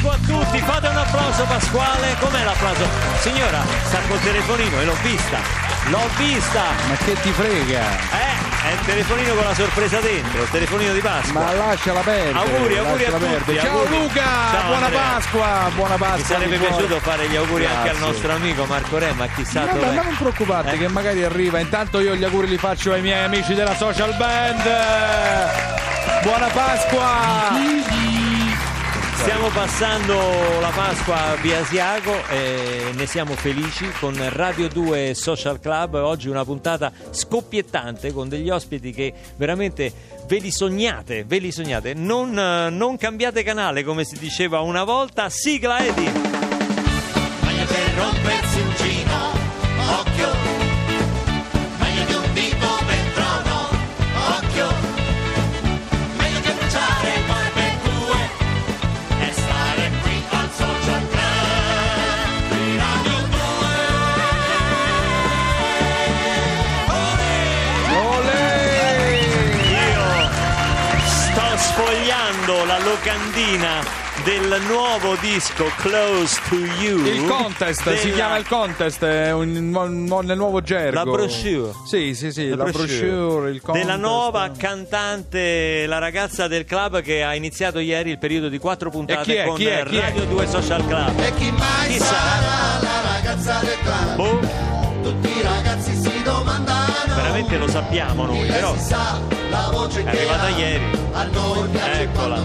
Pasqua a tutti, fate un applauso Pasquale. Com'è l'applauso? Signora, sta col telefonino e l'ho vista. L'ho vista. Ma che ti frega? Eh, è il telefonino con la sorpresa dentro, il telefonino di Pasqua. Ma lasciala perdere. Auguri, auguri a tutti. Ciao auguri. Luca, Ciao, buona Andrea. Pasqua, buona Pasqua. Mi sarebbe piaciuto fare gli auguri anche al Grazie. nostro amico Marco Re, ma chissà dov'è. ma non preoccuparti Eh? che magari arriva. Intanto io gli auguri li faccio ai miei amici della social band. Buona Pasqua! Stiamo passando la Pasqua Via Asiago e ne siamo felici con Radio 2 Social Club. Oggi una puntata scoppiettante con degli ospiti che veramente ve li sognate, ve li sognate. Non, eh, non cambiate canale come si diceva una volta. Sigla Edi! Meglio che rompersi un gino, locandina del nuovo disco Close to You. Il contest, si della- chiama il contest, è un- un- nel nuovo gergo. La brochure. Sì, sì, sì, la, La brochure, il contest. della nuova cantante, la ragazza del club che ha iniziato ieri il periodo di quattro puntate chi è? con Chi è? Chi è? Radio 2 Social Club. E chi mai Chi sarà sarà? la ragazza del club? Boh, veramente lo sappiamo noi, però si sa la voce è arrivata ieri. A noi piace Eccola.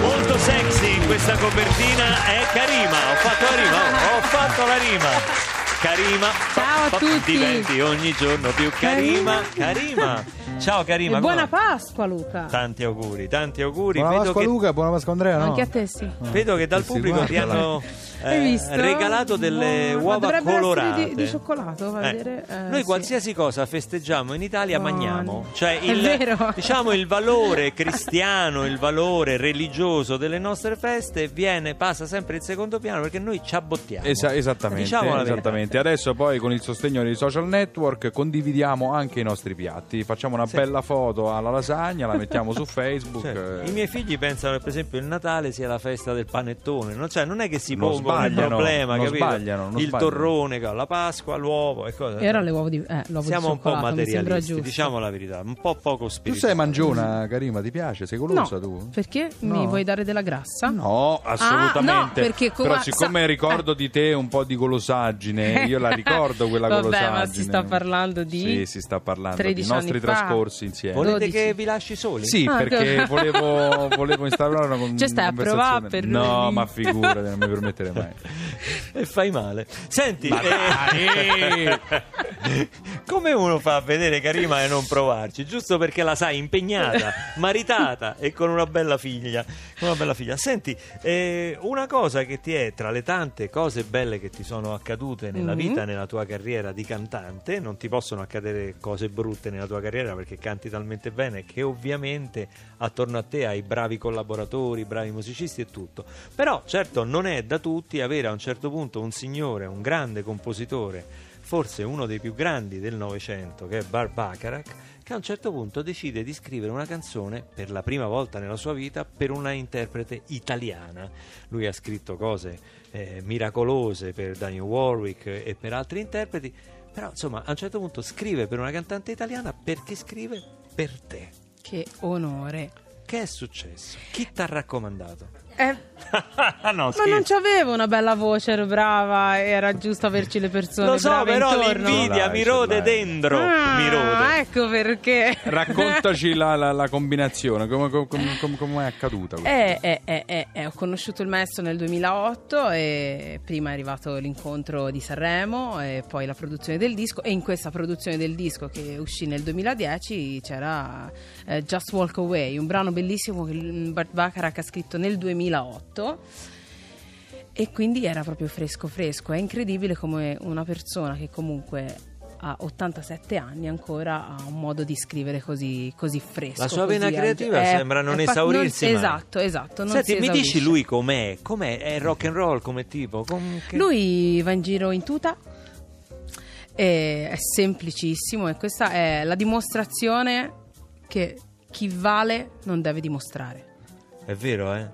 molto sexy in questa copertina è Karima. Ho fatto la rima, oh, ho fatto la rima. Karima, Ciao a tutti. diventi ogni giorno più Karima. Karima, ciao Karima. E buona Pasqua Luca. Tanti auguri, tanti auguri. Buona vedo, Pasqua che, Luca, buona Pasqua Andrea, no? Anche a te sì. vedo che dal pubblico ti hanno eh, visto? regalato delle Ma uova colorate. di, di cioccolato, Eh. Eh, Noi sì. qualsiasi cosa festeggiamo in Italia No, mangiamo, no. cioè È il, vero. diciamo il valore cristiano, il valore religioso delle nostre feste viene, passa sempre in secondo piano perché noi ci abbottiamo. Esa- esattamente, Diciamo esattamente. Adesso poi con il sostegno dei social network condividiamo anche i nostri piatti. Facciamo una Sì. bella foto alla lasagna, la mettiamo su Facebook. Eh. I miei figli pensano che per esempio il Natale sia la festa del panettone, non, cioè, non è che si pongono il sbagliano, problema, non capito? sbagliano, non il sbagliano. torrone, la Pasqua, l'uovo e cose. E ora le uova di, eh, l'uovo Siamo di un po' materialisti, diciamo la verità, un po' poco Tu spirituali. sei mangiona, Karima, ti piace? Sei No, golosa tu? perché No. mi vuoi dare della grassa? No, assolutamente. Ah, no, perché come- Però siccome sa- ricordo di te un po' di golosaggine, io la ricordo quella Vabbè, golosaggine. ma si sta parlando di Sì, si sta parlando di 13 nostri anni fa. trascorsi insieme. Volete 12. che vi lasci soli? Sì, Ah, perché che- volevo, volevo instaurare una con- Cioè, stai a conversazione. provare per No, lui. ma figurati, non mi permetterei E fai male. Senti, eh, come uno fa a vedere Karima e non provarci? Giusto perché la sai impegnata, maritata e con una bella figlia. Con una bella figlia. Senti, eh, una cosa che ti è tra le tante cose belle che ti sono accadute nella Mhm. vita, nella tua carriera di cantante, non ti possono accadere cose brutte nella tua carriera perché canti talmente bene che ovviamente attorno a te hai bravi collaboratori, bravi musicisti e tutto. Però certo non è da tutti avere a un certo punto un signore, un grande compositore, forse uno dei più grandi del Novecento, che è Bar Bacharach, che a un certo punto decide di scrivere una canzone per la prima volta nella sua vita per una interprete italiana. Lui ha scritto cose eh, miracolose per Daniel Warwick e per altri interpreti, però insomma a un certo punto scrive per una cantante italiana perché scrive per te. Che onore. Che è successo? Chi ti ha raccomandato? Eh, no, ma non c'avevo una bella voce, ero brava, era giusto averci le persone Lo so, brave però intorno. l'invidia Dai, mi rode dai. dentro. Ah, mi rode. ecco perché. Raccontaci la, la- la combinazione, come, come- come- come è accaduta? Eh, eh, eh, eh, eh, ho conosciuto il maestro nel 2008 e prima è arrivato l'incontro di Sanremo e poi la produzione del disco e in questa produzione del disco che uscì nel 2010 c'era eh, Just Walk Away, un brano bellissimo che Bart Bacharach ha scritto nel 2008 e quindi era proprio fresco fresco. È incredibile come una persona che comunque ha 87 anni ancora ha un modo di scrivere così, così fresco. La sua vena creativa Eh, sembra non è esaurirsi mai. Esatto, esatto. non Senti, mi dici lui com'è? Com'è? È rock and roll come tipo? Com- che- Lui va in giro in tuta, e è semplicissimo e questa è la dimostrazione che chi vale non deve dimostrare. È vero, eh?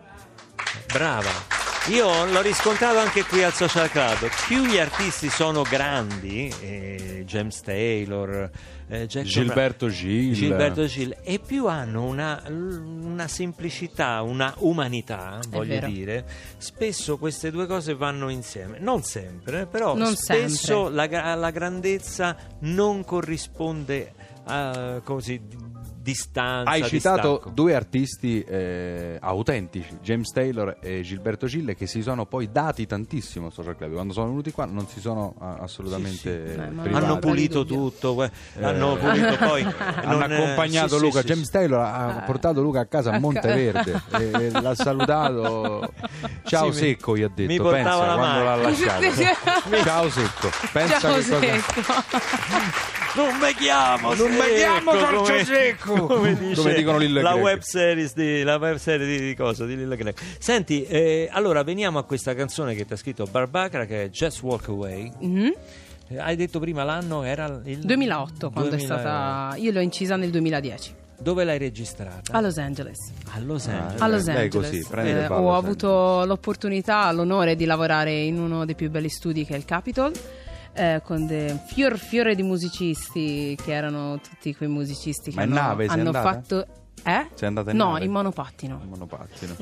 Brava. Io l'ho riscontrato anche qui al Social Club. Più gli artisti sono grandi, eh, James Taylor, eh, Gilberto Gil. Gilberto Gil, e più hanno una, una semplicità, una umanità, voglio dire. Spesso queste due cose vanno insieme. Non sempre, però Non spesso sempre. la, la grandezza non corrisponde a così, distanza. Hai citato distacco. due artisti eh, autentici, James Taylor e Gilberto Gille, che si sono poi dati tantissimo al Social Club. Quando sono venuti qua non si sono ah, assolutamente Sì, sì. Eh, privati. hanno pulito tutto, que- hanno pulito poi. Hanno non, eh, accompagnato sì, sì, Luca. sì, James sì. Taylor ha portato Luca a casa a Monteverde e, e l'ha salutato. Ciao Sì, mi- Secco, gli ha detto. mi portava Pensa la quando l'ha lasciato. Ciao Secco. Pensa Ciao, che cosa. Non mi chiamo, Non mi chiamo Secco, Giorgio come- Secco. Come, dice Come dicono Lil la web series di la web serie di, di cosa di Lil Greg. Senti, eh, allora veniamo a questa canzone che ti ha scritto Barbacra che è Just Walk Away. Mhm. Eh, Hai detto prima l'anno era il 2008 quando 2000 è stata io l'ho incisa nel 2010 Dove l'hai registrata? a Los Angeles A Los Angeles. a Los lei Angeles così, Eh, ho avuto l'opportunità l'onore di lavorare in uno dei più belli studi che è il Capitol eh, con de- fior fiore di musicisti che erano tutti quei musicisti che Ma hanno, nave hanno fatto eh? Sei andata in no nave? in monopattino Il monopattino.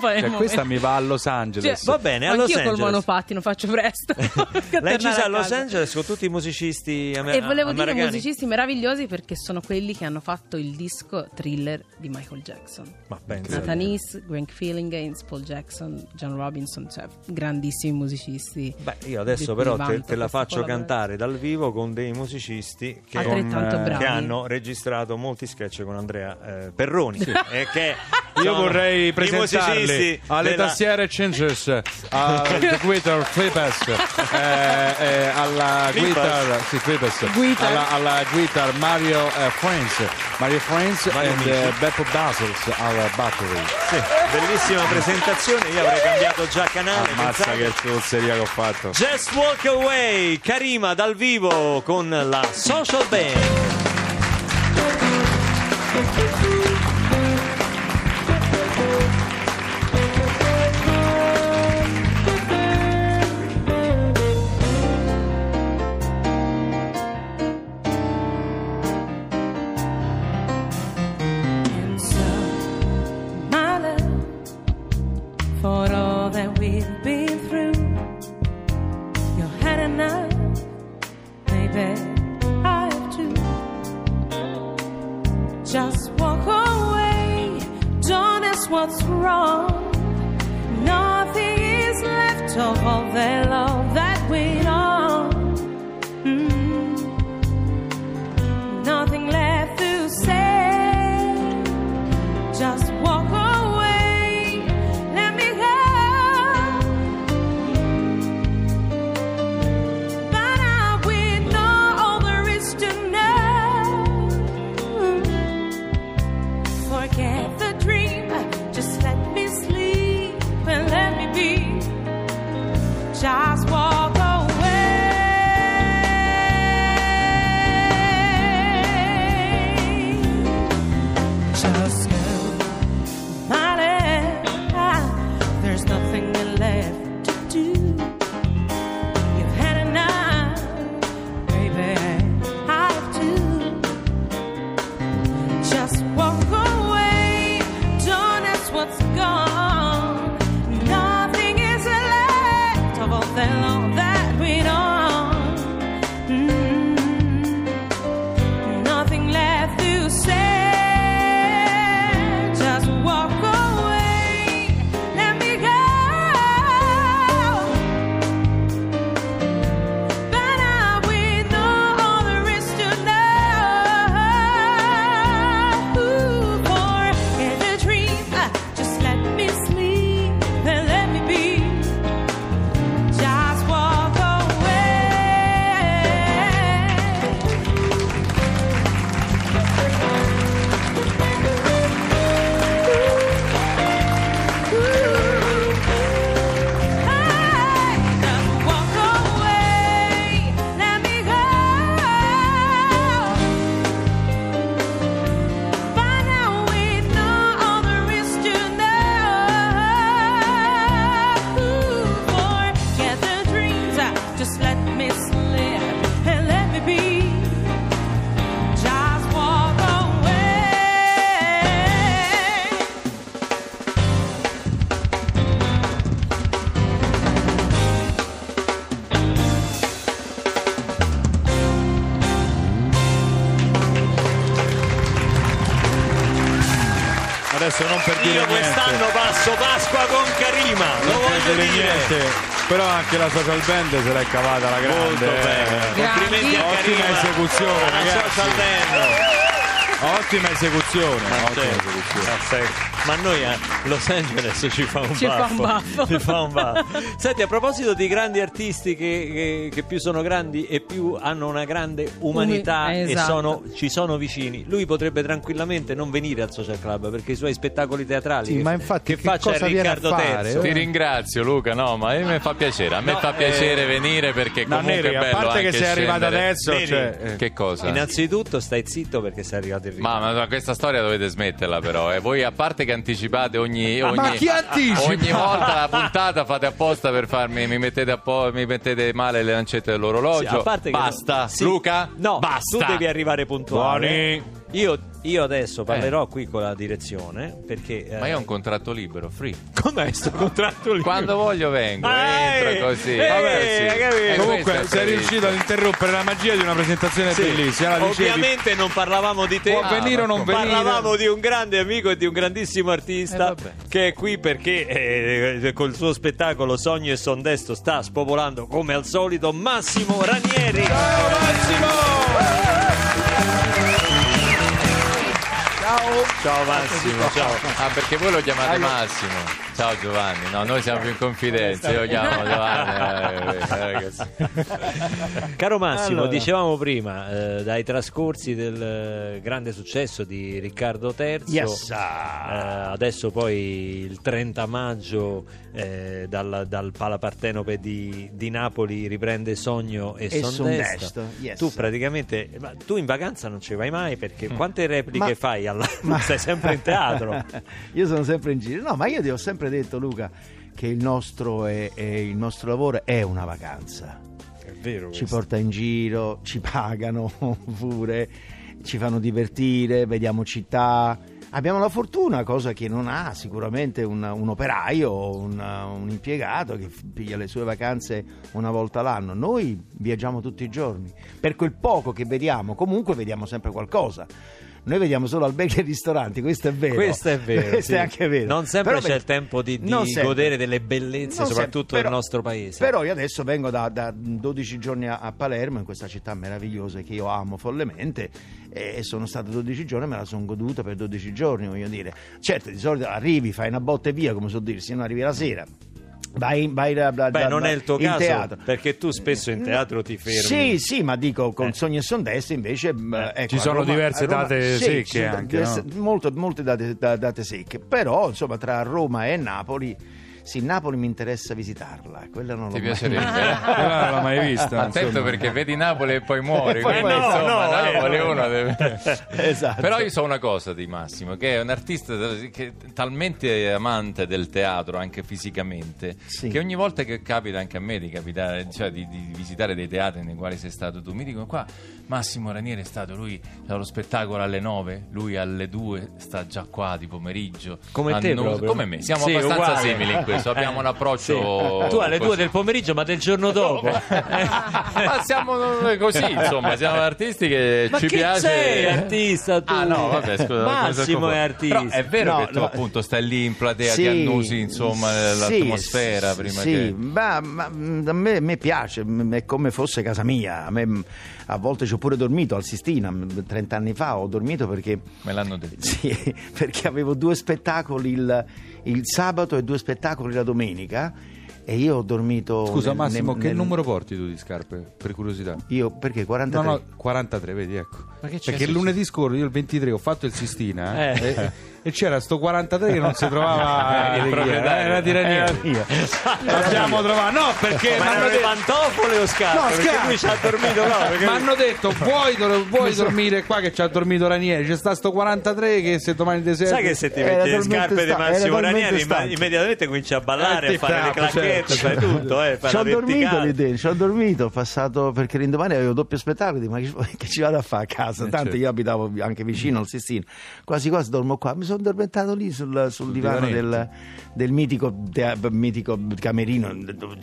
Cioè, questa mi va a Los Angeles. Cioè, Va bene, a Los Anch'io Angeles. col monopattino faccio presto. L'hai incisa a Los casa. Angeles con tutti i musicisti amer- E volevo dire americani? musicisti meravigliosi perché sono quelli che hanno fatto il disco thriller di Michael Jackson. Ma pensa. Nathan East, Greg Gaines, Paul Jackson, John Robinson, cioè grandissimi musicisti. Beh, io adesso però te, te la faccio cantare dal vivo con dei musicisti che, Altrettanto con, bravi. che hanno registrato molti sketch con Andrea eh, Perroni. E che Io vorrei presentarli alle della- tastiere Changers, al Twitter Flippers, eh, eh, alla guitar, sì, Flippers, Guitar. alla, alla guitar Mario eh, Friends, Mario Friends Amici. eh, Beppo Basels alla battery. Sì, bellissima presentazione. Io avrei cambiato già canale. Ammazza pensate. che stronzeria che ho fatto. Just Walk Away, Karima dal vivo con la Social Band. For all that we've been through, you're had enough, dire niente. Però anche la social band se l'è cavata la grande. Molto bene. eh. Complimenti a Ottima esecuzione, ragazzi. Ottima esecuzione. Ma, ottima certo. esecuzione. Ma noi a Los Angeles ci fa un Ci fa baffo. un baffo. Ci fa un baffo. Senti, a proposito di grandi artisti che, che- che più sono grandi e più hanno una grande umanità Umi- e esatto. sono- ci sono vicini, lui potrebbe tranquillamente non venire al Social Club perché i suoi spettacoli teatrali Sì, che, ma infatti che che faccia cosa viene a Riccardo fare? Terzo. Ti ringrazio Luca, no, ma a me fa piacere, a me No, fa piacere eh, venire perché No, comunque Neri, è a bello parte che sei arrivato adesso, Neri, cioè, eh, Che cosa? Innanzitutto stai zitto perché sei arrivato in ritardo. Ma, ma questa storia dovete smetterla però, e voi a parte che anticipate ogni, ogni, ma chi anticipa? ogni volta la puntata fate apposta per farmi, mi mettete, a po- mi mettete male le lancette dell'orologio, Sì, a parte che- basta, Sì. Luca, No, basta. tu devi arrivare puntuale. Buoni. Io, io adesso parlerò qui con la direzione perché. Ma eh, io ho un contratto libero, free. Com'è sto contratto lì? Quando voglio vengo, Ah, entro eh, così. eh, Vabbè, eh, sì. capito. E Comunque questo sei previsto. riuscito ad interrompere la magia di una presentazione Sì. bellissima. La dicevi- Ovviamente non parlavamo di te, Può Ah, venire o non venire. parlavamo di un grande amico e di un grandissimo artista Eh, che è qui perché eh, col suo spettacolo Sogno e Sondesto sta spopolando come al solito Massimo Ranieri. Ciao Massimo! Ciao Massimo, ciao. Ah, perché voi lo chiamate Massimo. Ciao Giovanni. No, noi siamo più in confidenza. Io chiamo Giovanni. eh, eh. Caro Massimo, Allora. dicevamo prima, eh, dai trascorsi del grande successo di Riccardo III, Yes. eh, adesso poi il 30 maggio eh, dal, dal Palapartenope di, di Napoli riprende Sogno e, E. Sondesto, yes. Tu praticamente, ma tu in vacanza non ci vai mai perché quante repliche Ma- fai? Alla, Sei sempre in teatro. io sono sempre in giro. No, ma io ti ho sempre detto, Luca, che il nostro, è- è- il nostro lavoro è una vacanza. È vero Ci questo. porta in giro, ci pagano pure, ci fanno divertire, vediamo città. Abbiamo la fortuna, cosa che non ha sicuramente un, un operaio o un, un impiegato che piglia le sue vacanze una volta l'anno. Noi viaggiamo tutti i giorni. Per quel poco che vediamo, comunque vediamo sempre qualcosa. Noi vediamo solo alberghi e ristoranti, questo è vero. Questo è vero. Questo sì. è anche vero. Non sempre Però c'è il tempo di, di non godere delle bellezze, Non soprattutto del nostro paese. Però io adesso vengo da, da 12 giorni a, a Palermo, in questa città meravigliosa che io amo follemente, e sono stato 12 giorni e me la sono goduta per 12 giorni, voglio dire. Certo, di solito arrivi, fai una botta e via, come so dire, se no arrivi la sera. Vai, vai da- da- Beh, da- non è il tuo caso, teatro. perché tu spesso in teatro ti fermi. Sì, sì, ma dico con Eh. Sogni e Sondeste invece mh, ecco, Ci a sono Roma- diverse a Roma- date sì, secche sono anche, no? molte, molte date, da- date secche, però insomma tra Roma e Napoli, sì, Napoli mi interessa visitarla, quella non l'ho Ti mai- piacerebbe? Quella non l'ho mai vista. Attento insomma. perché vedi Napoli e poi muori. Poi quindi, muori. insomma, No, no, eh, Napoli no. uno deve. Esatto. Però io so una cosa di Massimo, che è un artista che è talmente amante del teatro, anche fisicamente, Sì. che ogni volta che capita anche a me di, capitare, cioè di, di visitare dei teatri nei quali sei stato tu, mi dicono qua Massimo Ranieri è stato, lui ha lo spettacolo alle 9, lui alle 2 sta già qua di pomeriggio. Come te proprio. Come me, siamo Sì, abbastanza uguale. simili in questo, abbiamo un approccio... Tu alle così. due del pomeriggio, ma del giorno dopo. Ma siamo così, insomma, siamo artisti che Ma ci che piace. sei artista tu? Ah no, vabbè, scusa. Massimo è artista. Però è vero No, che tu no. appunto stai lì in platea, Sì, ti annusi insomma sì, l'atmosfera prima sì, che... ma, ma, mm, a me, me piace, mm, è come fosse casa mia. A, me, mm, a volte ci ho pure dormito al Sistina, mm, 30 anni fa ho dormito perché, Me l'hanno detto. sì, perché avevo due spettacoli il, il sabato e due spettacoli la domenica e io ho dormito... Scusa nel- Massimo, nel- che nel- numero porti tu di scarpe? Per curiosità. Io perché 43? No, no, 43, vedi, ecco. Ma che c'è Perché su- lunedì scorso, io il 23, ho fatto il Sistina eh, Eh. e, e c'era sto 43 che non si trovava Il di chi era, proprietario. era di Ranieri. Io. L'abbiamo trovato, no, perché Ma hanno erano le pantofole o scarpe? No, perché scarpe. lui ci ha dormito là. perché- Mi hanno detto vuoi, dor- vuoi dormire qua che ci ha dormito Ranieri c'è sta sto 43 che se domani ti serve Sai che se ti metti le scarpe di Massimo Ranieri imma- stanco. immediatamente cominci a ballare, Eh, a fare le ti capo, clacchette, certo. fai tutto, eh, Ci ho dormito lì dentro, ci ho dormito, ho passato perché l'indomani avevo doppio spettacolo, ma che, ci vado a fare a casa? Eh, Tanto certo. io abitavo anche vicino al Sistino, quasi quasi dormo qua, mi sono addormentato lì sul, sul divano del, del mitico, te- mitico camerino,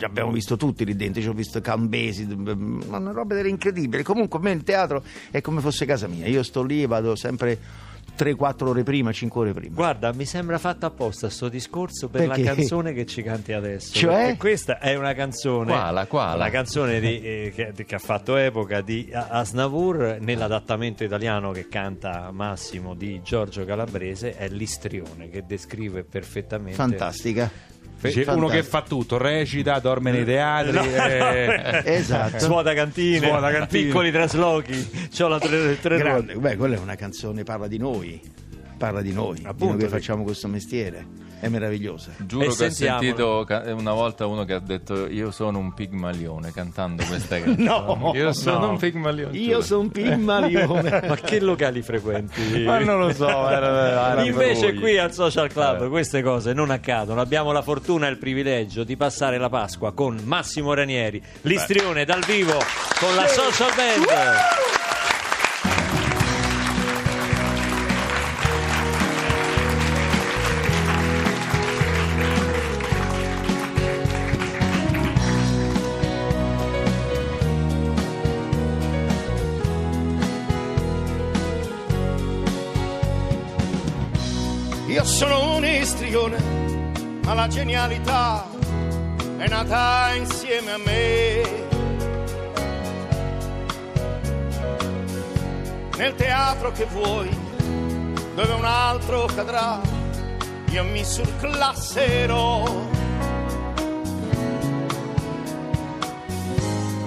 abbiamo visto tutti lì dentro, ci ho visto Cambesi, una roba era incredibile. Comunque a me il teatro è come fosse casa mia, io sto lì e vado sempre 3-4 ore prima, 5 ore prima. Guarda, mi sembra fatto apposta sto discorso per Perché? la canzone che ci canti adesso. Cioè? Perché questa è una canzone. Quala, quala? La canzone di- eh, che, che ha fatto epoca di A- Asnavour nell'adattamento italiano che canta Massimo di Giorgio Calabrese è L'istrione che descrive perfettamente. Fantastica. Fantastico. uno che fa tutto, recita, dorme nei teatri. eh, Esatto. Suona cantine, Suona cantine. piccoli traslochi. C'ho la tre, tre Grande. Beh, quella è una canzone, parla di noi. Parla di noi, di Appunto, noi che facciamo questo mestiere. È meravigliosa. Giuro E che ho sentiamola. sentito una volta uno che ha detto io sono un pigmalione cantando questa canzone. No, io sono no. un pigmalione. Io giuro. sono Pigmalione. Ma che locali frequenti? Ma non lo so, era, era Invece qui al Social Club Eh. queste cose non accadono. Abbiamo la fortuna e il privilegio di passare la Pasqua con Massimo Ranieri, l'istrione dal vivo con la Social Band. Io sono un istrione, ma la genialità è nata insieme a me. Nel teatro che vuoi, dove un altro cadrà, io mi surclasserò.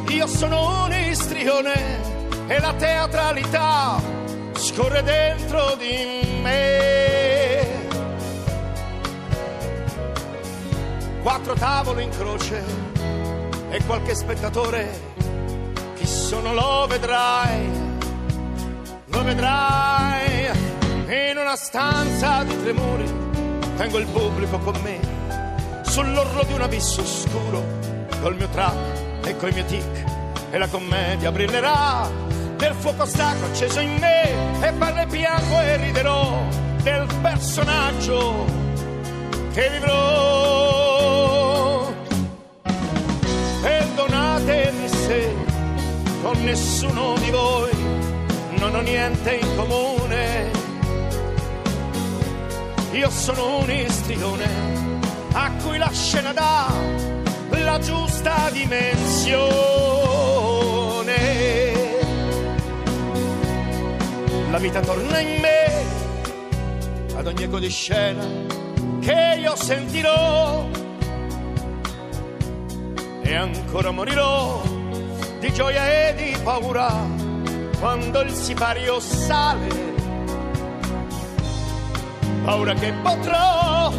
Io sono un istrione e la teatralità scorre dentro di me. Quattro tavole in croce e qualche spettatore, chi sono lo vedrai, lo vedrai. In una stanza di tre muri tengo il pubblico con me, sull'orlo di un abisso oscuro, col mio track e coi miei tic, e la commedia brillerà del fuoco sacro acceso in me, e parle piango e riderò del personaggio che vivrò. Con nessuno di voi non ho niente in comune. Io sono un istrione a cui la scena dà la giusta dimensione. La vita torna in me ad ogni eco di scena che io sentirò e ancora morirò di gioia e di paura quando il sipario sale. Paura che potrò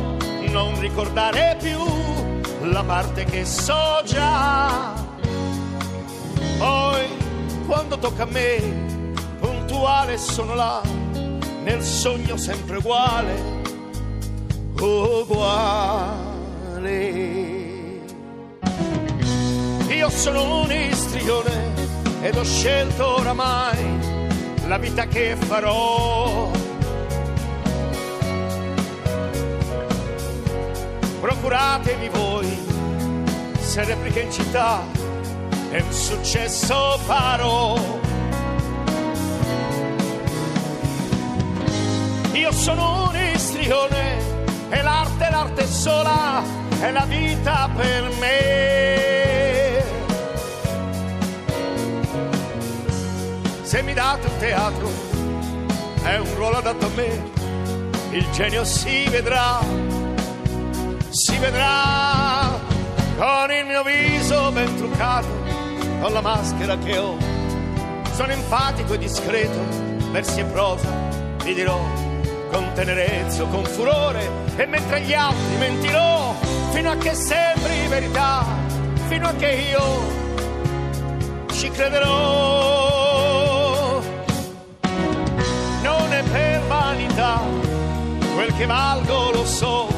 non ricordare più la parte che so già. Poi quando tocca a me, puntuale sono là, nel sogno sempre uguale, uguale. Io sono un istrione ed ho scelto oramai la vita che farò. Procuratevi voi se repliche in città e un successo farò. Io sono un istrione e l'arte, l'arte sola è la vita per me. Se mi date un teatro, è un ruolo adatto a me, il genio si vedrà, si vedrà con il mio viso ben truccato, con la maschera che ho. Sono enfatico e discreto, versi e prosa, vi dirò con tenerezza con furore, e mentre gli altri mentirò, fino a che sembri verità, fino a che io ci crederò. Che valgo lo so,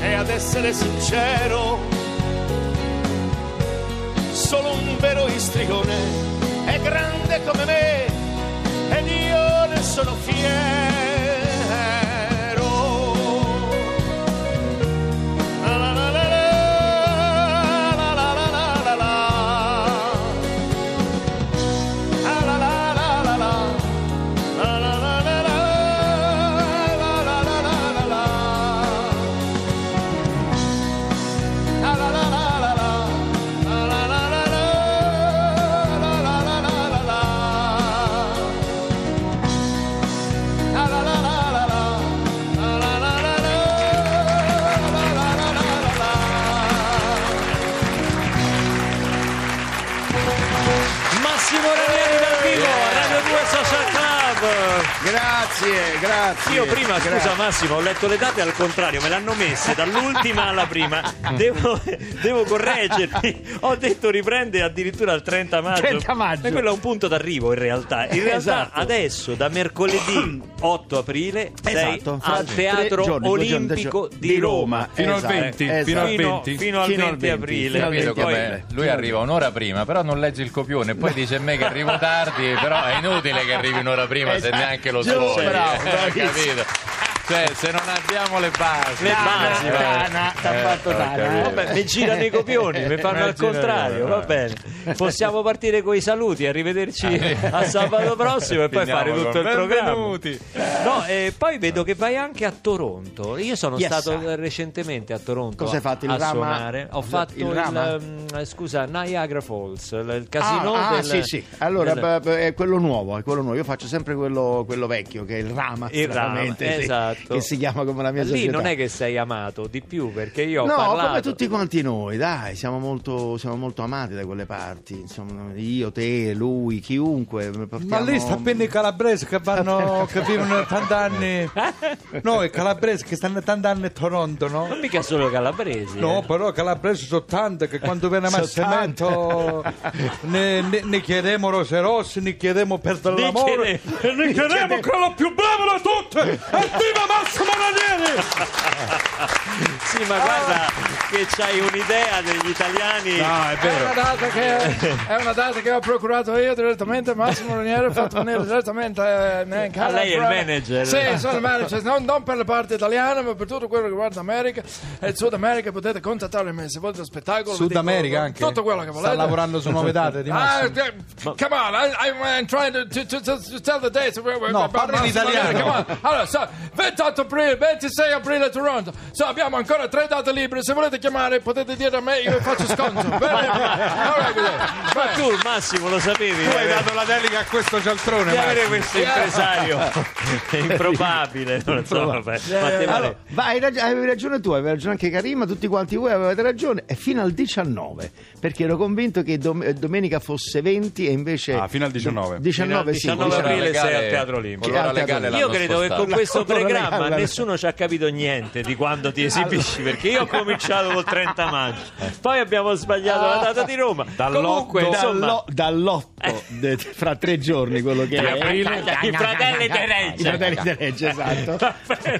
e ad essere sincero, solo un vero istrione è grande come me, ed io ne sono fiero. Prima, scusa. Massimo, ho letto le date al contrario, me l'hanno messe dall'ultima alla prima. Devo, devo correggermi. Ho detto riprende addirittura il 30 maggio. 30 maggio. E quello è un punto d'arrivo in realtà. In realtà Esatto. adesso, da mercoledì 8 aprile, sei Esatto, al Teatro giorni, Olimpico giorni, di Roma. Fino al Esatto, 20, esatto. fino al Fino, 20. fino al Fino 20, al 20, aprile. fino al Capito Poi- come lui arriva un'ora prima, però non legge il copione, poi dice a me che arrivo tardi, però è inutile che arrivi un'ora prima se neanche lo suoni. bravo, capito? Cioè, se non abbiamo le basi, Le basi, eh, Tana, t'ha eh, fatto Tana, capito. Vabbè, mi girano i copioni, mi fanno al contrario, va eh. bene. Possiamo partire con i saluti, arrivederci a sabato prossimo e poi Finiamo fare tutto il programma. benvenuti. No, e poi vedo che vai anche a Toronto. Io sono Yes, stato recentemente a Toronto Cosa hai a, fatto, il a Rama? suonare. Ho Il fatto il, Rama? mm, scusa, Niagara Falls, il il casino ah, ah, del sì, sì. Allora, del- è quello nuovo, è quello nuovo. Io faccio sempre quello, quello vecchio, che è il Rama. Il Rama, sì, esatto. Che si chiama come la mia Lì società. non è che sei amato di più perché io ho No, parlato come tutti quanti noi, dai, siamo molto, siamo molto amati da quelle parti. Insomma, io, te, lui, chiunque. Ma portiamo- lì sta bene i calabresi che vanno, che vivono tanti anni. No, i calabresi che stanno tanti anni a Toronto, no? Non mica solo calabresi. No, eh. però calabresi sono tanti che quando viene Massimento ne, ne, ne chiediamo rose rosse, ne chiediamo per dell'amore e ne chiediamo quello più bravo di tutti! Evviva Massimo Ranieri! Sì, ma guarda che c'hai un'idea degli italiani. No, è È vero. una, data che, è una data che ho procurato io direttamente, Massimo Ranieri, ho fatto venire direttamente eh, in Ah, lei è il manager. Sì, sono il manager, non, non per la parte italiana, ma per tutto quello che riguarda America e il Sud America potete contattare me se volete spettacolo. Sud dico America anche? Tutto quello che volete. Sta lavorando su nuove date di Ah, Massimo. eh, come on, I, I'm trying to, to, to, to tell the dates. No, parli in italiano. Come on. Allora, so, 28 aprile, 26 aprile a Toronto. So, abbiamo ancora tre date libere. Se volete chiamare, potete dire a me, io vi faccio sconto. Bene? Ma Bene. tu, Massimo, lo sapevi? Tu hai dato la delega a questo cialtrone, di avere questo impresario è improbabile, non so, vabbè. Allora, rag- avevi ragione tu, avevi ragione anche Karima, tutti quanti voi avevate ragione, e fino al 19, perché ero convinto che dom- eh, domenica fosse 20 e invece... Ah, fino al 19. 19, sì. 19 diciamo- aprile legale- sei al Teatro Olimpico. Io credo che con questo L'ora programma legale. nessuno ci ha capito niente di quando ti esibisci, perché io ho cominciato col 30 maggio, poi abbiamo sbagliato la data di Roma. Comunque, insomma, Dallo- dall'otto de- fra tre giorni quello che è i fratelli di i fratelli di Reggio esatto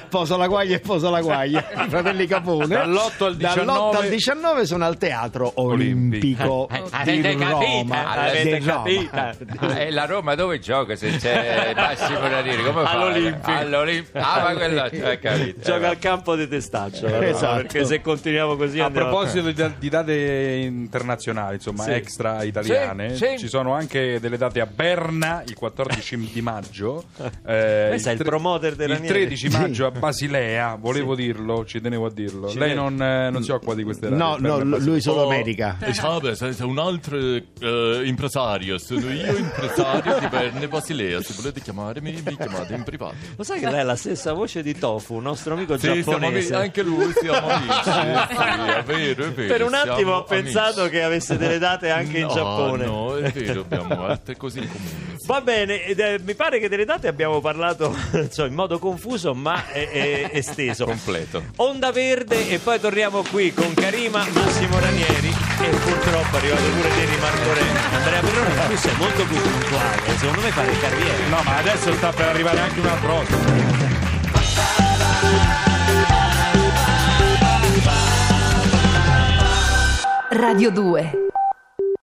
posa la guaglia e posa la guaglia i fratelli Capone Dall'8 al 19 Dall'8 al 19 sono al teatro olimpico di Avete capito? Roma Avete di Roma. capito? Ah, e la Roma dove gioca se c'è Massimo Ranieri? Come fa? All'Olimpico. All'Olimpico. Ah, ma quello capito. Gioca al campo di testaccio, Esatto. perché se continuiamo così A proposito di, di date internazionali, insomma, Sì. extra italiane, Sì, sì. ci sono anche delle date a Berna il 14 di maggio. eh, è il tre- promoter della Il Ranieri. 13 maggio a Basilea, volevo dirlo, ci tenevo a dirlo. Ci Lei vede. non, eh, non si occupa di queste date. no Berna no e Basilea. lui solo America eh, Salve, sei sei un altro eh, impresario. Sono io impresario di Verne Basilea. Se volete chiamarmi, mi chiamate in privato. Lo sai che lei ha la stessa voce di Tofu, nostro amico Sì, siamo giapponese. anche lui siamo amici. Sì, è vero, è vero. per un attimo siamo ho pensato amici. che avesse delle date anche in No, Giappone. No, è vero, abbiamo altre cose in comune. Va bene, ed, eh, mi pare che delle date abbiamo parlato insomma, in modo confuso ma eh, eh, esteso. Completo. Onda Verde e poi torniamo qui con Karima, Massimo Ranieri e purtroppo è arrivato pure Terry Marcorè. Andrea Perrone, tu sei molto più puntuale, secondo me fare carriera. No, ma adesso sta per arrivare anche un altro ospite. Radio 2